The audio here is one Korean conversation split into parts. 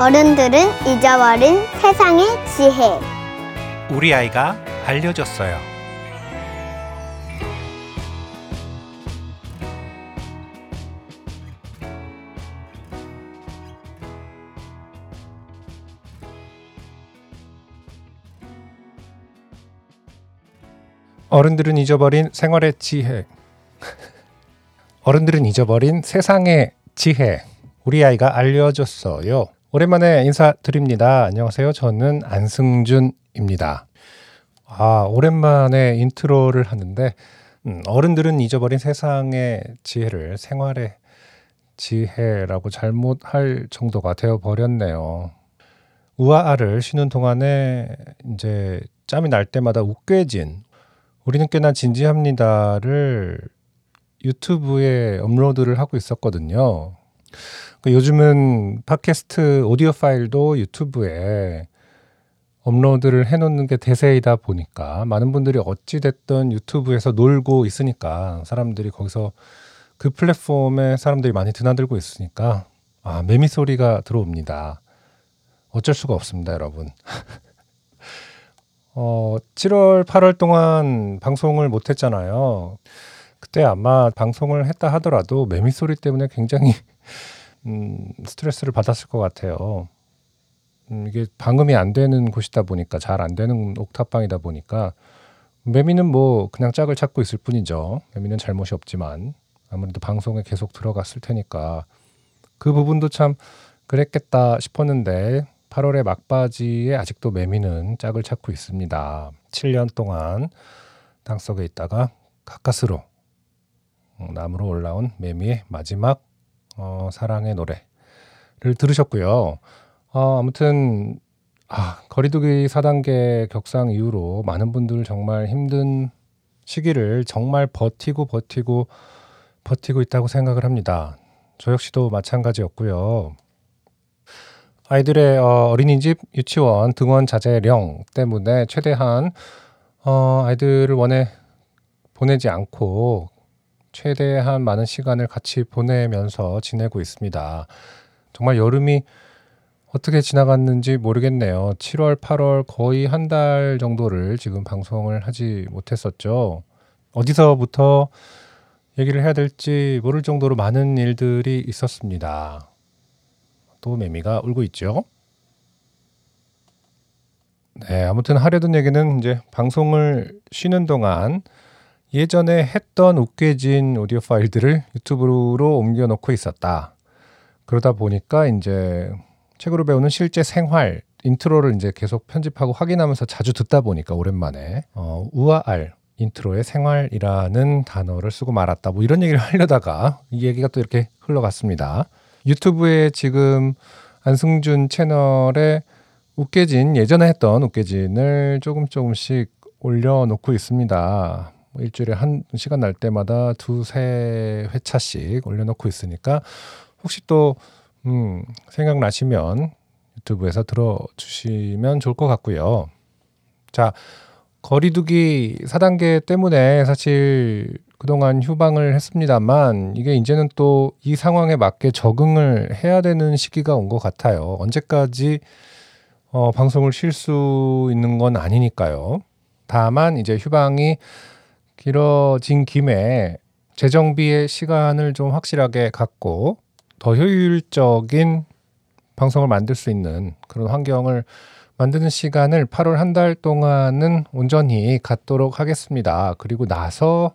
어른들은 잊어버린 세상의 지혜. 우리 아이가 알려줬어요. 어른들은 잊어버린 생활의 지혜. 어른들은 잊어버린 세상의 지혜. 우리 아이가 알려줬어요. 오랜만에 인사드립니다. 안녕하세요. 저는 안승준입니다. 아, 오랜만에 intro를 하는데, 음, 어른들은 잊어버린 세상의 지혜를 생활의 지혜라고 잘못할 정도가 되어 버렸네요. 우아알을 쉬는 동안에 이제 짬이 날 때마다 우꽤진, 우리는 꽤나 진지합니다를 유튜브에 업로드를 하고 있었거든요. 그 요즘은 팟캐스트 오디오 파일도 유튜브에 업로드를 해놓는 게 대세이다 보니까 많은 분들이 어찌됐든 유튜브에서 놀고 있으니까 사람들이 거기서 그 플랫폼에 사람들이 많이 드나들고 있으니까 아, 매미 소리가 들어옵니다. 어쩔 수가 없습니다, 여러분. 어, 7월, 8월 동안 방송을 못 했잖아요. 그때 아마 방송을 했다 하더라도 매미 소리 때문에 굉장히 음, 스트레스를 받았을 것 같아요. 음, 이게 방음이 안 되는 곳이다 보니까 잘 안 되는 옥탑방이다 보니까 매미는 뭐 그냥 짝을 찾고 있을 뿐이죠. 매미는 잘못이 없지만 아무래도 방송에 계속 들어갔을 테니까 그 부분도 참 그랬겠다 싶었는데 8월의 막바지에 아직도 매미는 짝을 찾고 있습니다. 7년 동안 땅속에 있다가 가까스로 어, 나무로 올라온 매미의 마지막 어, 사랑의 노래를 들으셨고요. 어, 아무튼 아, 거리두기 4단계 격상 이후로 많은 분들 정말 힘든 시기를 정말 버티고 버티고 버티고 있다고 생각을 합니다. 저 역시도 마찬가지였고요. 아이들의 어, 어린이집, 유치원 등원 자제령 때문에 최대한 어, 아이들을 원해 보내지 않고 최대한 많은 시간을 같이 보내면서 지내고 있습니다. 정말 여름이 어떻게 지나갔는지 모르겠네요. 7월, 8월 거의 한 달 정도를 지금 방송을 하지 못했었죠. 어디서부터 얘기를 해야 될지 모를 정도로 많은 일들이 있었습니다. 또 매미가 울고 있죠. 네, 아무튼 하려던 얘기는 이제 방송을 쉬는 동안 예전에 했던 우꽤진 오디오 파일들을 유튜브로 옮겨 놓고 있었다. 그러다 보니까 이제 책으로 배우는 실제 생활 intro를 이제 계속 편집하고 확인하면서 자주 듣다 보니까 오랜만에 어, 우아알 intro의 생활이라는 단어를 쓰고 말았다. 뭐 이런 얘기를 하려다가 이 얘기가 또 이렇게 흘러갔습니다. 유튜브에 지금 안승준 채널에 웃겨진 예전에 했던 웃겨진을 조금 조금씩 올려놓고 있습니다. 뭐 일주일에 한 시간 날 때마다 두세 회차씩 올려놓고 있으니까 혹시 또 음, 생각나시면 유튜브에서 들어주시면 좋을 것 같고요. 자, 거리두기 4단계 때문에 사실 그동안 휴방을 했습니다만 이게 이제는 또 이 상황에 맞게 적응을 해야 되는 시기가 온 것 같아요. 언제까지 어, 방송을 쉴 수 있는 건 아니니까요. 다만 이제 휴방이 길어진 김에 재정비의 시간을 좀 확실하게 갖고 더 효율적인 방송을 만들 수 있는 그런 환경을 만드는 시간을 8월 한 달 동안은 온전히 갖도록 하겠습니다. 그리고 나서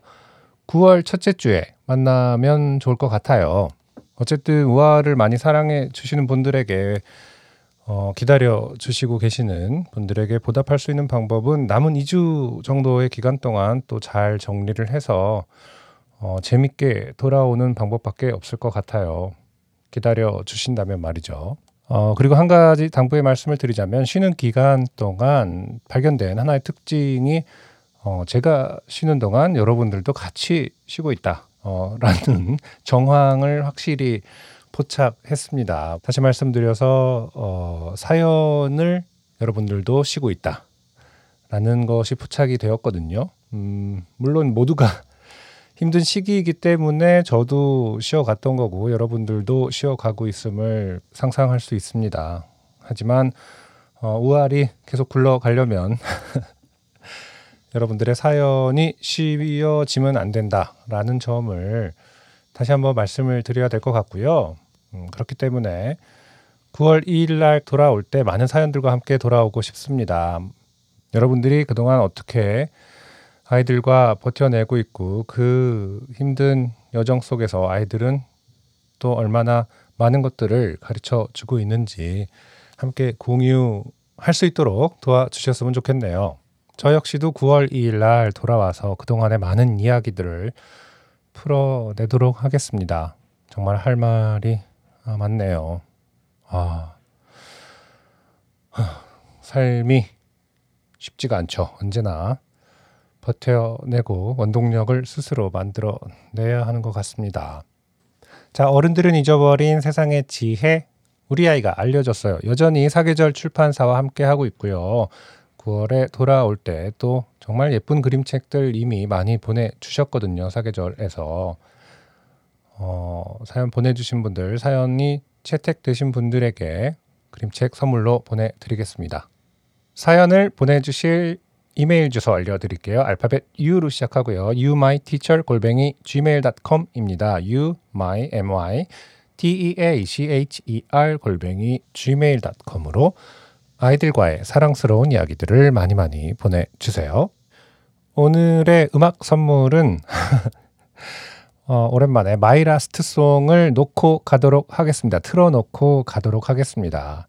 9월 첫째 주에 만나면 좋을 것 같아요. 어쨌든 우아를 많이 사랑해 주시는 분들에게 어, 기다려 주시고 계시는 분들에게 보답할 수 있는 방법은 남은 2주 정도의 기간 동안 또 잘 정리를 해서 어, 재밌게 돌아오는 방법밖에 없을 것 같아요. 기다려 주신다면 말이죠. 어, 그리고 한 가지 당부의 말씀을 드리자면 쉬는 기간 동안 발견된 하나의 특징이 어, 제가 쉬는 동안 여러분들도 같이 쉬고 있다. 어, 라는 정황을 확실히 포착했습니다. 다시 말씀드려서 어, 사연을 여러분들도 쉬고 있다. 라는 것이 포착이 되었거든요. 음, 물론 모두가 힘든 시기이기 때문에 저도 쉬어갔던 거고 여러분들도 쉬어가고 있음을 상상할 수 있습니다. 하지만 어, 우알이 계속 굴러가려면 여러분들의 사연이 쉬워지면 안 된다라는 점을 다시 한번 말씀을 드려야 될 것 같고요. 음, 그렇기 때문에 9월 2일 날 돌아올 때 많은 사연들과 함께 돌아오고 싶습니다. 여러분들이 그동안 어떻게 아이들과 버텨내고 있고 그 힘든 여정 속에서 아이들은 또 얼마나 많은 것들을 가르쳐 주고 있는지 함께 공유할 수 있도록 도와주셨으면 좋겠네요. 저 역시도 9월 2일 날 돌아와서 그동안의 많은 이야기들을 풀어내도록 하겠습니다. 정말 할 말이 아, 많네요. 아, 하, 삶이 쉽지가 않죠. 언제나 버텨내고 원동력을 스스로 만들어내야 하는 것 같습니다. 자, 어른들은 잊어버린 세상의 지혜 우리 아이가 알려줬어요. 여전히 사계절 출판사와 함께 하고 있고요. 9월에 돌아올 때 또 정말 예쁜 그림책들 이미 많이 보내주셨거든요. 사계절에서 어, 사연 보내주신 분들 사연이 채택되신 분들에게 그림책 선물로 보내드리겠습니다. 사연을 보내주실 이메일 주소 알려드릴게요. 알파벳 U로 시작하고요. umyteacher 골뱅이 gmail.com입니다. u my m y t e a c h e r 골뱅이 gmail.com으로 아이들과의 사랑스러운 이야기들을 많이 많이 보내주세요. 오늘의 음악 선물은 어, 오랜만에 My Last Song을 놓고 가도록 하겠습니다. 틀어놓고 가도록 하겠습니다.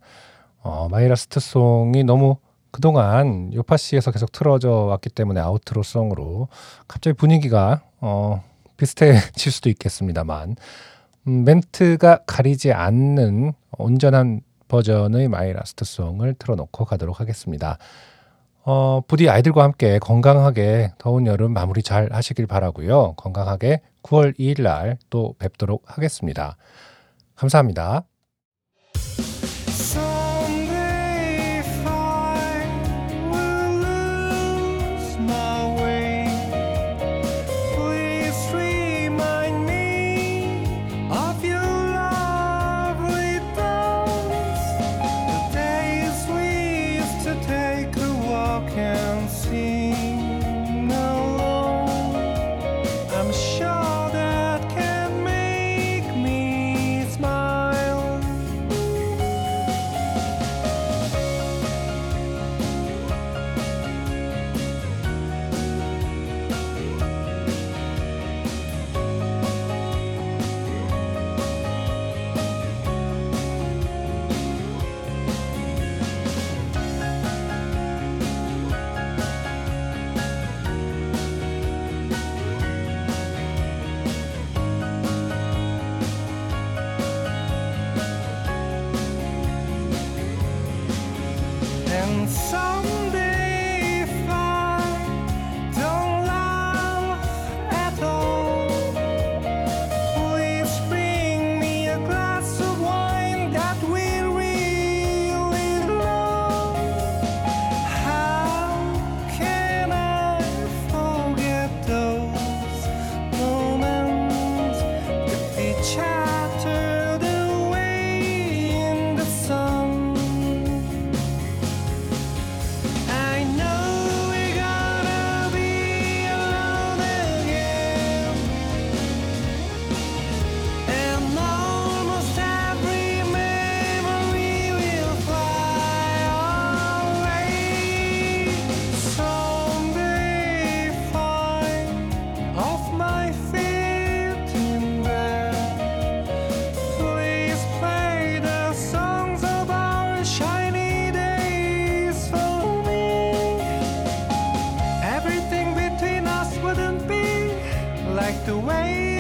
어, My Last Song이 너무 그동안 요파시에서 계속 틀어져 왔기 때문에 outro song으로 갑자기 분위기가 어, 비슷해질 수도 있겠습니다만 음, 멘트가 가리지 않는 온전한 버전의 My Last Song을 틀어놓고 가도록 하겠습니다. 어, 부디 아이들과 함께 건강하게 더운 여름 마무리 잘 하시길 바라고요. 건강하게 9월 2일 날 또 뵙도록 하겠습니다. 감사합니다. can't see. And someday, away.